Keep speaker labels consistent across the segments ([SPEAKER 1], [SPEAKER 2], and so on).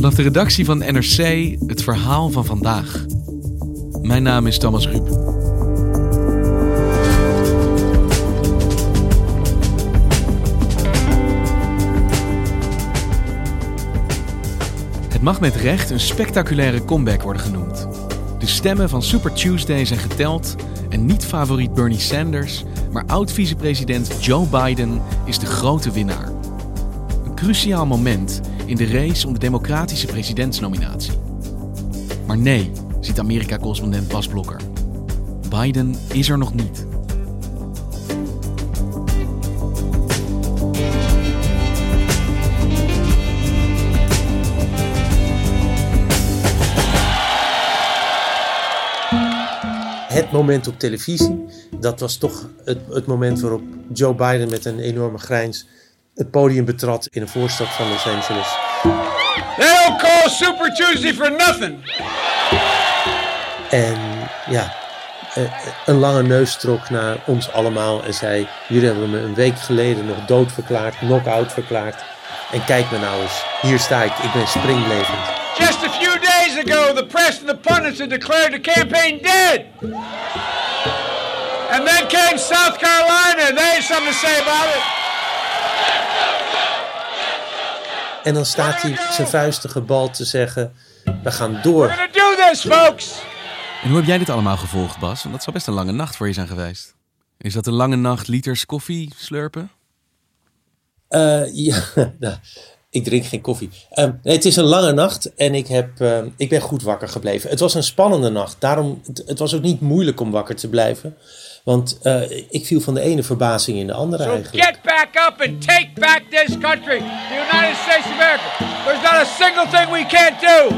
[SPEAKER 1] Vanaf de redactie van NRC het verhaal van vandaag. Mijn naam is Thomas Ruip. Het mag met recht een spectaculaire comeback worden genoemd. De stemmen van Super Tuesday zijn geteld en niet favoriet Bernie Sanders, maar oud-vicepresident Joe Biden is de grote winnaar. Een cruciaal moment in de race om de democratische presidentsnominatie. Maar nee, ziet Amerika-correspondent Bas Blokker. Biden is er nog niet.
[SPEAKER 2] Het moment op televisie, dat was toch het, het moment waarop Joe Biden met een enorme grijns het podium betrad in een voorstad van Los Angeles.
[SPEAKER 3] They don't call Super Tuesday for nothing.
[SPEAKER 2] En ja, eh, een lange neus trok naar ons allemaal en zei: Jullie hebben me een week geleden nog dood verklaard, knock-out verklaard. En kijk me nou eens, hier sta ik, ik ben springlevend.
[SPEAKER 3] Just a few days ago, the press and the pundits had declared the campaign dead. And then came South Carolina, and they had something to say about it.
[SPEAKER 2] En dan staat hij zijn vuisten gebald te zeggen: We gaan door.
[SPEAKER 3] We're gonna do this, folks.
[SPEAKER 1] En hoe heb jij dit allemaal gevolgd, Bas? Want dat zou best een lange nacht voor je zijn geweest. Is dat een lange nacht liters koffie slurpen?
[SPEAKER 2] Eh, ja, nou, ik drink geen koffie. Ehm, nee, het is een lange nacht en ik, heb, ehm, ik ben goed wakker gebleven. Het was een spannende nacht. Daarom, het, het was ook niet moeilijk om wakker te blijven. Want eh, ik viel van de ene verbazing in de andere
[SPEAKER 3] So
[SPEAKER 2] eigenlijk.
[SPEAKER 3] get back up and take back this country, the United States of America. There's not a single thing we can't do.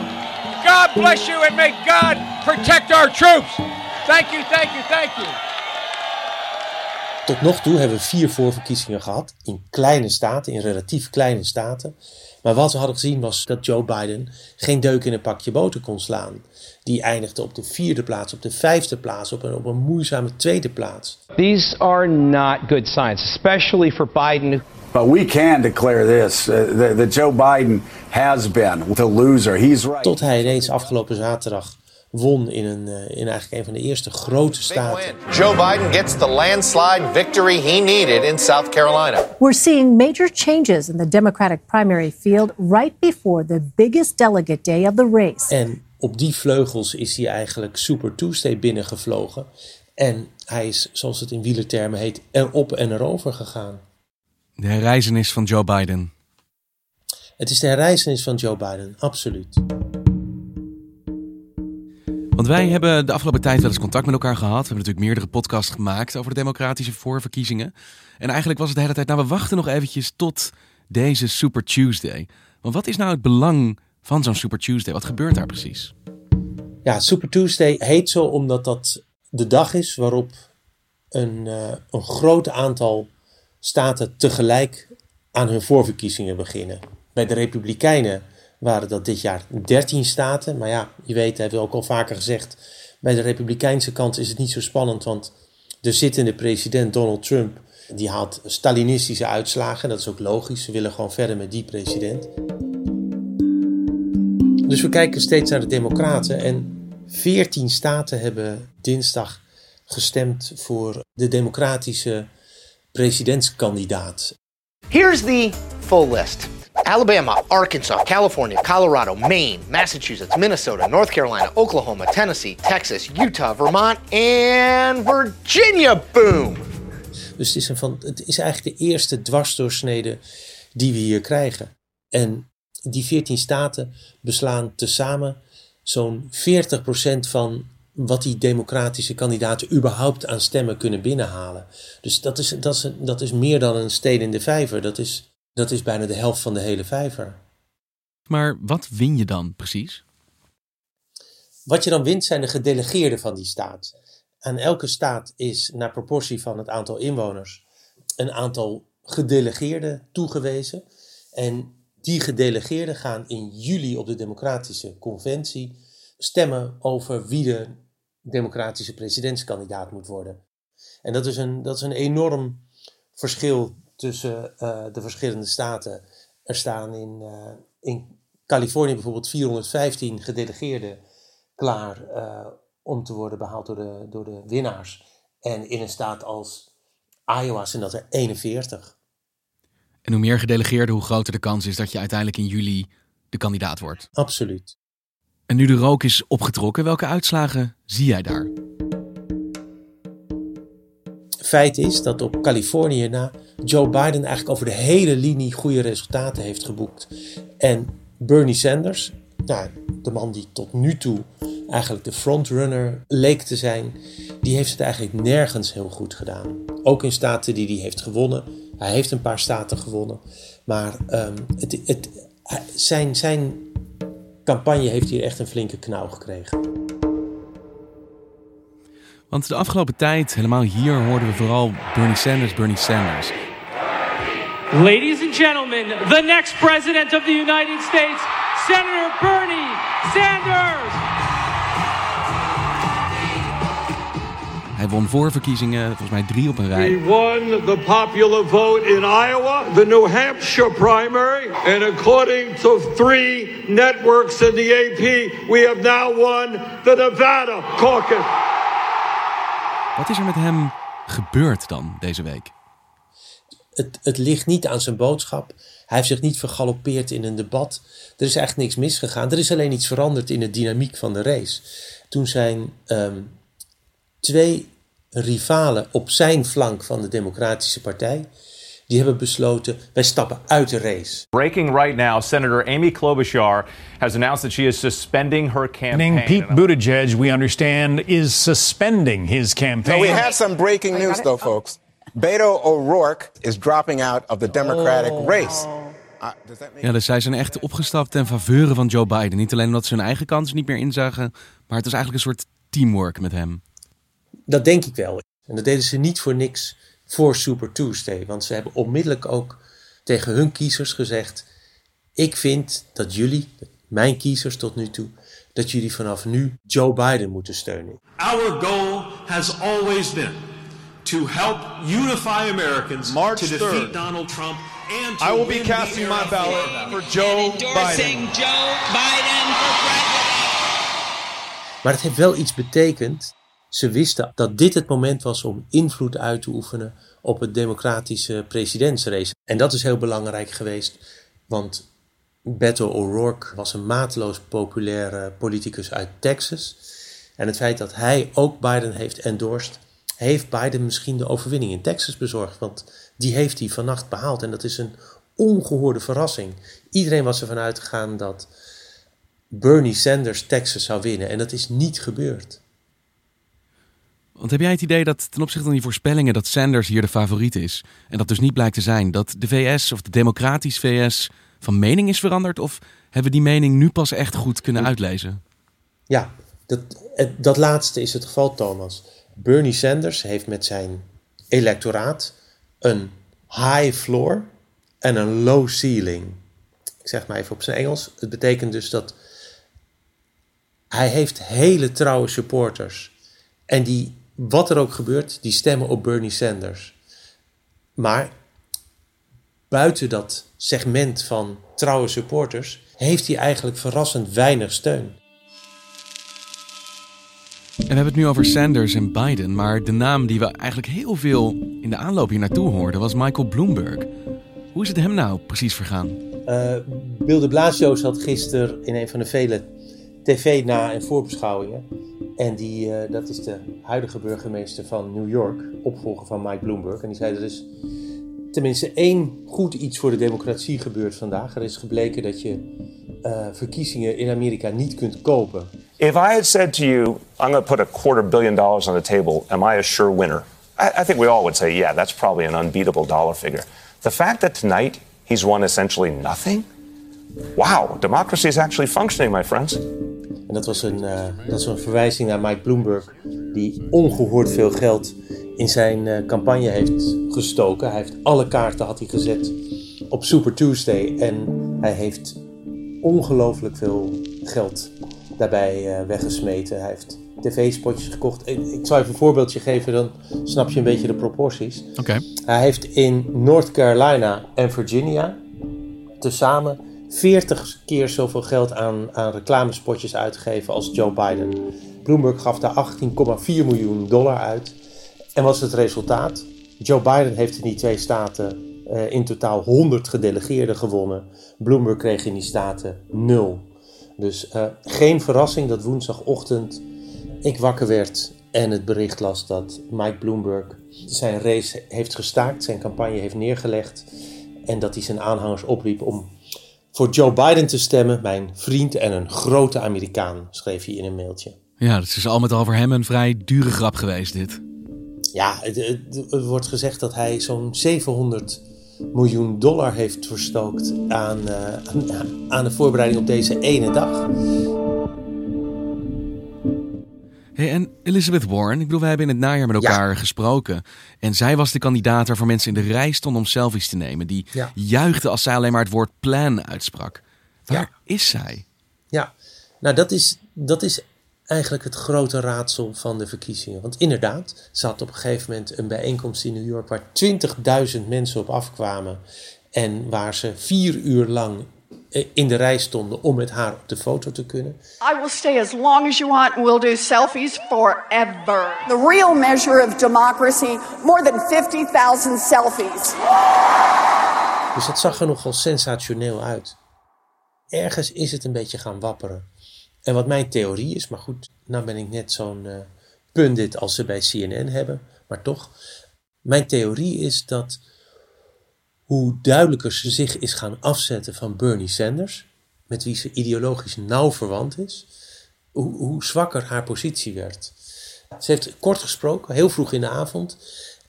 [SPEAKER 3] God bless you and may God protect our troops. Thank you, thank you, thank you.
[SPEAKER 2] Tot nog toe hebben we vier voorverkiezingen gehad in kleine staten, in relatief kleine staten. Maar wat we hadden gezien was dat Joe Biden geen deuk in een pakje boter kon slaan. Die eindigde op de vierde plaats, op de vijfde plaats, op een, op een moeizame tweede plaats.
[SPEAKER 4] These are not good signs, especially for Biden.
[SPEAKER 5] But we can declare this uh, that, Joe Biden has been the loser. He's right.
[SPEAKER 2] Tot hij ineens afgelopen zaterdag won in, een, eh, in eigenlijk een van de eerste grote staten.
[SPEAKER 6] Joe Biden gets the landslide victory he needed in South Carolina.
[SPEAKER 7] We're seeing major changes in the Democratic primary field right before the biggest delegate day of the race.
[SPEAKER 2] En op die vleugels is hij eigenlijk Super Tuesday binnengevlogen. En hij is, zoals het in wielertermen heet, erop en erover gegaan.
[SPEAKER 1] De herreizenis van Joe Biden.
[SPEAKER 2] Het is de herreizenis van Joe Biden, absoluut.
[SPEAKER 1] Want wij hebben de afgelopen tijd wel eens contact met elkaar gehad. We hebben natuurlijk meerdere podcasts gemaakt over de democratische voorverkiezingen. En eigenlijk was het de hele tijd, nou we wachten nog eventjes tot deze Super Tuesday. Want wat is nou het belang van zo'n Super Tuesday? Wat gebeurt daar precies?
[SPEAKER 2] Ja, Super Tuesday heet zo omdat dat de dag is waarop een, eh, een groot aantal staten tegelijk aan hun voorverkiezingen beginnen. Bij de Republikeinen waren dat dit jaar 13 staten. Maar ja, je weet, hebben we ook al vaker gezegd. Bij de Republikeinse kant is het niet zo spannend, want de zittende president Donald Trump die haalt Stalinistische uitslagen. Dat is ook logisch. Ze willen gewoon verder met die president. Dus we kijken steeds naar de Democraten. En 14 staten hebben dinsdag gestemd voor de Democratische presidentskandidaat.
[SPEAKER 6] Here's the full list. Alabama, Arkansas, California, Colorado, Maine, Massachusetts, Minnesota, North Carolina, Oklahoma, Tennessee, Texas, Utah, Vermont en Virginia. Boom!
[SPEAKER 2] Dus het is, van, het is eigenlijk de eerste dwarsdoorsnede die we hier krijgen. En die 14 staten beslaan tezamen zo'n 40% van wat die democratische kandidaten überhaupt aan stemmen kunnen binnenhalen. Dus dat is, dat is, dat is meer dan een steen in de vijver. Dat is, dat is bijna de helft van de hele vijver.
[SPEAKER 1] Maar wat win je dan precies?
[SPEAKER 2] Wat je dan wint zijn de gedelegeerden van die staat. Aan elke staat is naar proportie van het aantal inwoners een aantal gedelegeerden toegewezen. En die gedelegeerden gaan in juli op de Democratische Conventie stemmen over wie de democratische presidentskandidaat moet worden. En dat is een, dat is een enorm verschil tussen uh, de verschillende staten. Er staan in, uh, in Californië bijvoorbeeld 415 gedelegeerden klaar uh, om te worden behaald door de, door de winnaars. En in een staat als Iowa zijn dat er 41.
[SPEAKER 1] En hoe meer gedelegeerden, hoe groter de kans is dat je uiteindelijk in juli de kandidaat wordt.
[SPEAKER 2] Absoluut.
[SPEAKER 1] En nu de rook is opgetrokken, welke uitslagen zie jij daar?
[SPEAKER 2] Feit is dat op Californië na Joe Biden eigenlijk over de hele linie goede resultaten heeft geboekt. En Bernie Sanders, nou, de man die tot nu toe eigenlijk de frontrunner leek te zijn, die heeft het eigenlijk nergens heel goed gedaan. Ook in staten die hij heeft gewonnen. Hij heeft een paar staten gewonnen. Maar um, het, het, zijn, zijn campagne heeft hier echt een flinke knauw gekregen.
[SPEAKER 1] Want de afgelopen tijd, helemaal hier, hoorden we vooral Bernie Sanders, Bernie Sanders.
[SPEAKER 8] Ladies and gentlemen, the next president of the United States, Senator Bernie Sanders.
[SPEAKER 1] Hij won voorverkiezingen, volgens mij drie op een rij.
[SPEAKER 9] We won the popular vote in Iowa, the New Hampshire primary, and according to three networks in the AP, we have now won the Nevada caucus.
[SPEAKER 1] Wat is er met hem gebeurd dan deze week?
[SPEAKER 2] Het, het ligt niet aan zijn boodschap. Hij heeft zich niet vergalopeerd in een debat. Er is eigenlijk niks misgegaan. Er is alleen iets veranderd in de dynamiek van de race. Toen zijn um, twee rivalen op zijn flank van de Democratische Partij. Die hebben besloten, wij stappen uit de race.
[SPEAKER 10] Breaking right now, Senator Amy Klobuchar has announced that she is suspending her campaign.
[SPEAKER 11] Pete Buttigieg, we understand, is suspending his campaign.
[SPEAKER 12] We have some breaking news, though, folks. Beto O'Rourke is dropping out of the Democratic oh. race.
[SPEAKER 1] Uh, ja, dus zij zijn echt opgestapt ten faveur van Joe Biden. Niet alleen omdat ze hun eigen kans niet meer inzagen, maar het was eigenlijk een soort teamwork met hem.
[SPEAKER 2] Dat denk ik wel. En dat deden ze niet voor niks voor Super Tuesday. Want ze hebben onmiddellijk ook tegen hun kiezers gezegd: Ik vind dat jullie, mijn kiezers tot nu toe, dat jullie vanaf nu Joe Biden moeten steunen.
[SPEAKER 13] Our goal has always been to help unify Americans
[SPEAKER 14] March
[SPEAKER 13] to defeat
[SPEAKER 14] 3rd.
[SPEAKER 13] Donald Trump and to
[SPEAKER 14] I will be casting my ballot for Joe Biden.
[SPEAKER 15] Joe Biden for president.
[SPEAKER 2] Maar het heeft wel iets betekend. Ze wisten dat dit het moment was om invloed uit te oefenen op het democratische presidentsrace. En dat is heel belangrijk geweest, want Beto O'Rourke was een mateloos populaire politicus uit Texas. En het feit dat hij ook Biden heeft endorsed, heeft Biden misschien de overwinning in Texas bezorgd. Want die heeft hij vannacht behaald. En dat is een ongehoorde verrassing. Iedereen was ervan uitgegaan dat Bernie Sanders Texas zou winnen. En dat is niet gebeurd.
[SPEAKER 1] Want heb jij het idee dat ten opzichte van die voorspellingen dat Sanders hier de favoriet is en dat dus niet blijkt te zijn, dat de VS of de democratisch VS van mening is veranderd of hebben we die mening nu pas echt goed kunnen uitlezen?
[SPEAKER 2] Ja, dat, dat laatste is het geval, Thomas. Bernie Sanders heeft met zijn electoraat een high floor en een low ceiling. Ik zeg maar even op zijn Engels. Het betekent dus dat hij heeft hele trouwe supporters. En die, wat er ook gebeurt, die stemmen op Bernie Sanders. Maar buiten dat segment van trouwe supporters heeft hij eigenlijk verrassend weinig steun.
[SPEAKER 1] En we hebben het nu over Sanders en Biden, maar de naam die we eigenlijk heel veel in de aanloop hier naartoe hoorden was Michael Bloomberg. Hoe is het hem nou precies vergaan?
[SPEAKER 2] Uh, Bill de Blasio zat gisteren in een van de vele tv-na- en voorbeschouwingen. En die, uh, dat is de huidige burgemeester van New York, opvolger van Mike Bloomberg. En die zei er is tenminste één goed iets voor de democratie gebeurd vandaag. Er is gebleken dat je uh, verkiezingen in Amerika niet kunt kopen.
[SPEAKER 16] If I had said to you, I'm going to put a quarter billion dollars on the table, am I a sure winner? I, I think we all would say, yeah, that's probably an unbeatable dollar figure. The fact that tonight he's won essentially nothing, Wow, democracy is actually functioning, my friends.
[SPEAKER 2] En dat was een, uh, dat is een verwijzing naar Mike Bloomberg, die ongehoord veel geld in zijn uh, campagne heeft gestoken. Hij heeft alle kaarten had hij gezet op Super Tuesday en hij heeft ongelooflijk veel geld daarbij uh, weggesmeten. Hij heeft tv-spotjes gekocht. Ik, ik zal even een voorbeeldje geven, dan snap je een beetje de proporties.
[SPEAKER 1] Oké.
[SPEAKER 2] Hij heeft in North Carolina en Virginia tezamen 40 keer zoveel geld aan, aan reclamespotjes uitgegeven als Joe Biden. Bloomberg gaf daar 18,4 miljoen dollar uit. En wat is het resultaat? Joe Biden heeft in die twee staten uh, in totaal 100 gedelegeerden gewonnen. Bloomberg kreeg in die staten 0. Dus uh, geen verrassing dat woensdagochtend ik wakker werd en het bericht las dat Mike Bloomberg zijn race heeft gestaakt, zijn campagne heeft neergelegd en dat hij zijn aanhangers opriep om voor Joe Biden te stemmen, mijn vriend en een grote Amerikaan, schreef hij in een mailtje.
[SPEAKER 1] Ja, het is al met al voor hem een vrij dure grap geweest dit.
[SPEAKER 2] Ja, het, het, wordt gezegd dat hij zo'n 700 miljoen dollar heeft verstookt aan, uh, aan de voorbereiding op deze ene dag.
[SPEAKER 1] Hey, en Elizabeth Warren, ik bedoel, we hebben in het najaar met elkaar gesproken. En zij was de kandidaat waarvoor mensen in de rij stonden om selfies te nemen. Die ja. juichte als zij alleen maar het woord plan uitsprak. Waar is zij?
[SPEAKER 2] Ja, nou dat is, dat is eigenlijk het grote raadsel van de verkiezingen. Want inderdaad, ze had op een gegeven moment een bijeenkomst in New York waar 20.000 mensen op afkwamen. En waar ze vier uur lang in de rij stonden om met haar op de foto te kunnen.
[SPEAKER 17] I will stay as long as you want and we'll do selfies forever. The real measure of democracy, more than 50,000 selfies.
[SPEAKER 2] Dus dat zag er nogal sensationeel uit. Ergens is het een beetje gaan wapperen. En wat mijn theorie is, maar goed, nou ben ik net zo'n uh, pundit als ze bij CNN hebben, maar toch. Mijn theorie is dat hoe duidelijker ze zich is gaan afzetten van Bernie Sanders, met wie ze ideologisch nauw verwant is, hoe, hoe zwakker haar positie werd. Ze heeft kort gesproken, heel vroeg in de avond.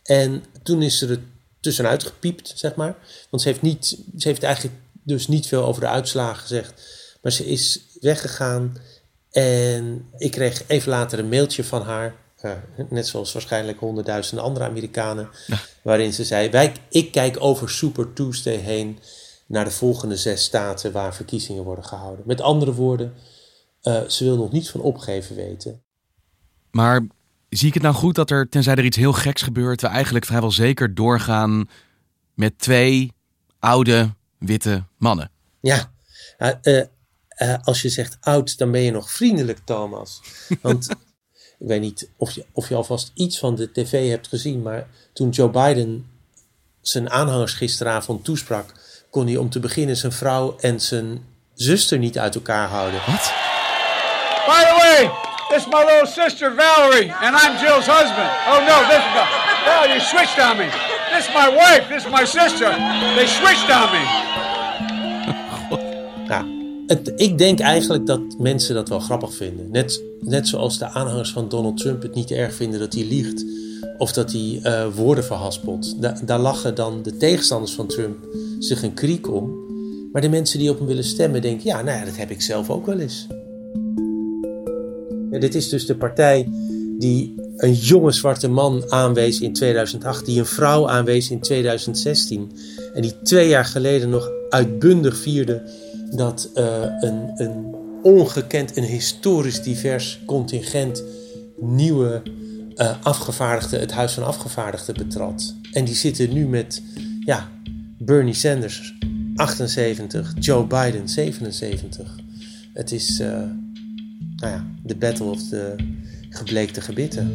[SPEAKER 2] En toen is er tussenuit gepiept, zeg maar. Want ze heeft, niet, ze heeft eigenlijk dus niet veel over de uitslagen gezegd. Maar ze is weggegaan en ik kreeg even later een mailtje van haar. Net zoals waarschijnlijk honderdduizenden andere Amerikanen. Waarin ze zei: wij, Ik kijk over Super Tuesday heen naar de volgende zes staten waar verkiezingen worden gehouden. Met andere woorden, uh, ze wil nog niets van opgeven weten.
[SPEAKER 1] Maar zie ik het nou goed dat er, tenzij er iets heel geks gebeurt, we eigenlijk vrijwel zeker doorgaan met twee oude witte mannen?
[SPEAKER 2] Ja, uh, uh, als je zegt oud, dan ben je nog vriendelijk, Thomas. Want ik weet niet of je, of je alvast iets van de tv hebt gezien, maar toen Joe Biden zijn aanhangers gisteravond toesprak, kon hij om te beginnen zijn vrouw en zijn zuster niet uit elkaar houden.
[SPEAKER 1] Wat?
[SPEAKER 3] By the way, this is my little sister Valerie, and I'm Jill's husband. Oh no, this is oh you switched on me. This is my wife, this is my sister. They switched on me.
[SPEAKER 2] Ik denk eigenlijk dat mensen dat wel grappig vinden. Net, net zoals de aanhangers van Donald Trump het niet erg vinden dat hij liegt. Of dat hij uh, woorden verhaspelt. Da daar lachen dan de tegenstanders van Trump zich een kriek om. Maar de mensen die op hem willen stemmen denken... ja, nou ja, dat heb ik zelf ook wel eens. Ja, dit is dus de partij die een jonge zwarte man aanwees in 2008... die een vrouw aanwees in 2016... en die twee jaar geleden nog uitbundig vierde dat uh, een, een ongekend, een historisch divers contingent nieuwe uh, afgevaardigden het Huis van Afgevaardigden betrad. En die zitten nu met ja, Bernie Sanders 78, Joe Biden 77. Het is uh, nou ja, de battle of de gebleekte gebitten.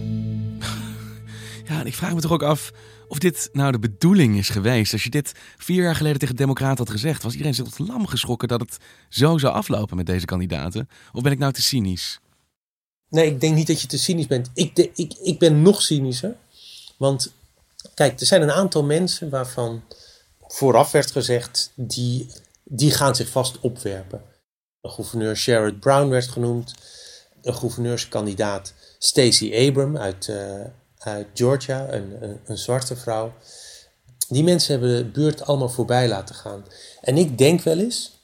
[SPEAKER 1] Ja, en ik vraag me toch ook af of dit nou de bedoeling is geweest. Als je dit vier jaar geleden tegen de Democraten had gezegd, was iedereen zich tot lam geschrokken dat het zo zou aflopen met deze kandidaten? Of ben ik nou te cynisch?
[SPEAKER 2] Nee, ik denk niet dat je te cynisch bent. Ik, ik, ik ben nog cynischer. Want kijk, er zijn een aantal mensen waarvan vooraf werd gezegd, die, die gaan zich vast opwerpen. Een gouverneur Sherrod Brown werd genoemd. Een gouverneurskandidaat Stacey Abram uit, uh, uit Georgia, een, een, een, zwarte vrouw. Die mensen hebben de buurt allemaal voorbij laten gaan. En ik denk wel eens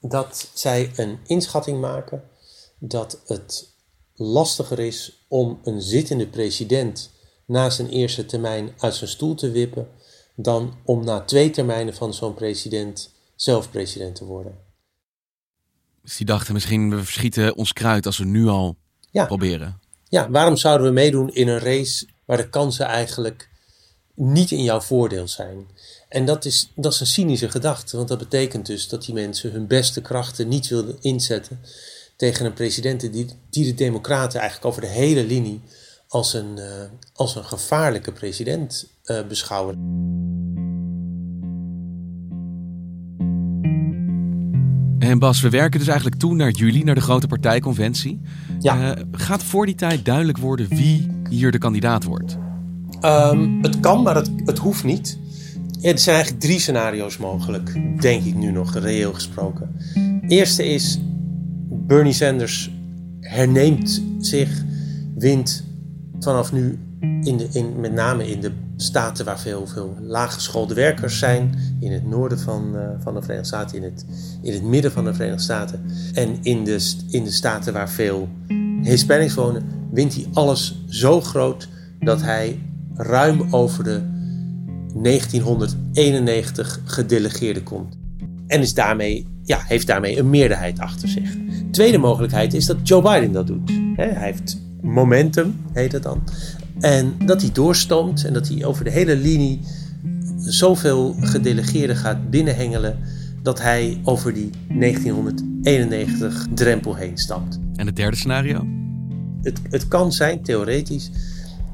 [SPEAKER 2] dat zij een inschatting maken dat het lastiger is om een zittende president na zijn eerste termijn uit zijn stoel te wippen, dan om na twee termijnen van zo'n president zelf president te worden.
[SPEAKER 1] Dus die dachten misschien, we verschieten ons kruid als we nu al proberen.
[SPEAKER 2] Ja, waarom zouden we meedoen in een race waar de kansen eigenlijk niet in jouw voordeel zijn? En dat is, dat is een cynische gedachte, want dat betekent dus dat die mensen hun beste krachten niet wilden inzetten tegen een president die, die de Democraten eigenlijk over de hele linie als een, uh, als een gevaarlijke president uh, beschouwen.
[SPEAKER 1] En Bas, we werken dus eigenlijk toe naar juli, naar de grote partijconventie.
[SPEAKER 2] Ja.
[SPEAKER 1] Uh, gaat voor die tijd duidelijk worden wie hier de kandidaat wordt?
[SPEAKER 2] Um, het kan, maar het, het hoeft niet. Ja, er zijn eigenlijk drie scenario's mogelijk, denk ik nu nog, reëel gesproken. Eerste is, Bernie Sanders herneemt zich, wint vanaf nu in de, in, met name in de staten waar veel, veel laaggeschoolde werkers zijn, in het noorden van, uh, van de Verenigde Staten, in het, in het midden van de Verenigde Staten en in de, in de staten waar veel Hispanics wonen, wint hij alles zo groot dat hij ruim over de 1991 gedelegeerden komt. En is daarmee, ja, heeft daarmee een meerderheid achter zich. Tweede mogelijkheid is dat Joe Biden dat doet. hij heeft momentum, heet het dan. En dat hij doorstoomt en dat hij over de hele linie zoveel gedelegeerden gaat binnenhengelen dat hij over die 1991 drempel heen stapt.
[SPEAKER 1] En het derde scenario?
[SPEAKER 2] Het, het kan zijn, theoretisch,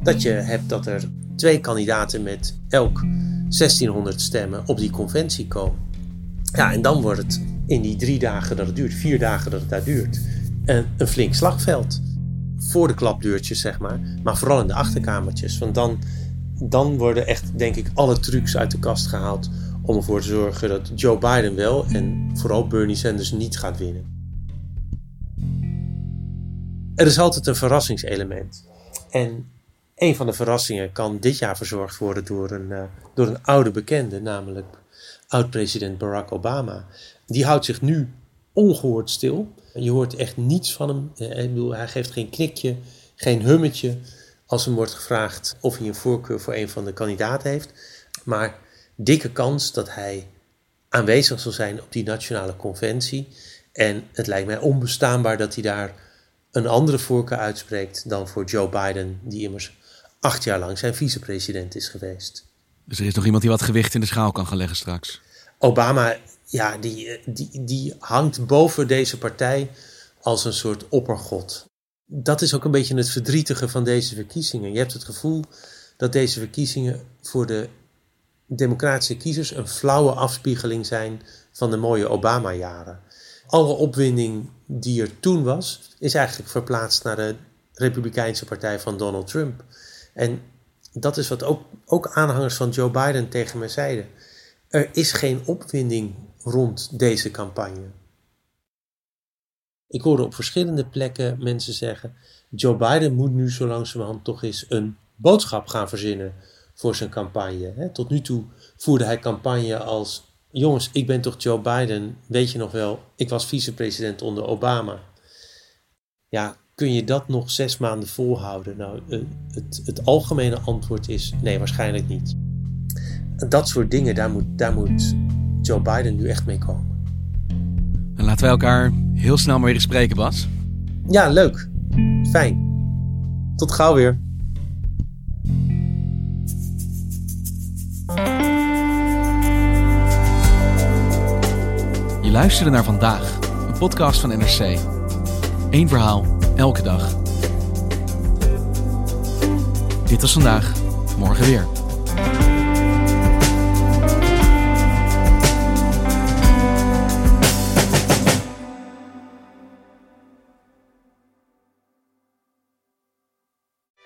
[SPEAKER 2] dat je hebt dat er twee kandidaten met elk 1600 stemmen op die conventie komen. Ja, en dan wordt het in die drie dagen dat het duurt, vier dagen dat het daar duurt, een, een flink slagveld. Voor de klapdeurtjes, zeg maar, maar vooral in de achterkamertjes. Want dan, dan worden echt, denk ik, alle trucs uit de kast gehaald om ervoor te zorgen dat Joe Biden wel en vooral Bernie Sanders niet gaat winnen. Er is altijd een verrassingselement. En een van de verrassingen kan dit jaar verzorgd worden door een, uh, door een oude bekende, namelijk oud-president Barack Obama. Die houdt zich nu ongehoord stil. Je hoort echt niets van hem. Eh, ik bedoel, hij geeft geen knikje, geen hummetje als hem wordt gevraagd of hij een voorkeur voor een van de kandidaten heeft. Maar dikke kans dat hij aanwezig zal zijn op die nationale conventie. En het lijkt mij onbestaanbaar dat hij daar een andere voorkeur uitspreekt dan voor Joe Biden, die immers acht jaar lang zijn vicepresident is geweest.
[SPEAKER 1] Dus er is nog iemand die wat gewicht in de schaal kan gaan leggen straks.
[SPEAKER 2] Obama, ja, die, die, die hangt boven deze partij als een soort oppergod. Dat is ook een beetje het verdrietige van deze verkiezingen. Je hebt het gevoel dat deze verkiezingen voor de democratische kiezers een flauwe afspiegeling zijn van de mooie Obama-jaren. Alle opwinding die er toen was, is eigenlijk verplaatst naar de Republikeinse partij van Donald Trump. En dat is wat ook, ook aanhangers van Joe Biden tegen mij zeiden. Er is geen opwinding rond deze campagne. Ik hoorde op verschillende plekken mensen zeggen: Joe Biden moet nu zo langzamerhand toch eens een boodschap gaan verzinnen voor zijn campagne. Tot nu toe voerde hij campagne als: Jongens, ik ben toch Joe Biden? Weet je nog wel, ik was vicepresident onder Obama. Ja, kun je dat nog zes maanden volhouden? Nou, eh, het, het algemene antwoord is nee, waarschijnlijk niet. Dat soort dingen, daar moet, daar moet Joe Biden nu echt mee komen.
[SPEAKER 1] En laten wij elkaar heel snel maar weer eens spreken, Bas.
[SPEAKER 2] Ja, leuk. Fijn. Tot gauw weer.
[SPEAKER 1] Je luisterde naar vandaag, een podcast van NRC. Eén verhaal, elke dag. Dit was vandaag, morgen weer.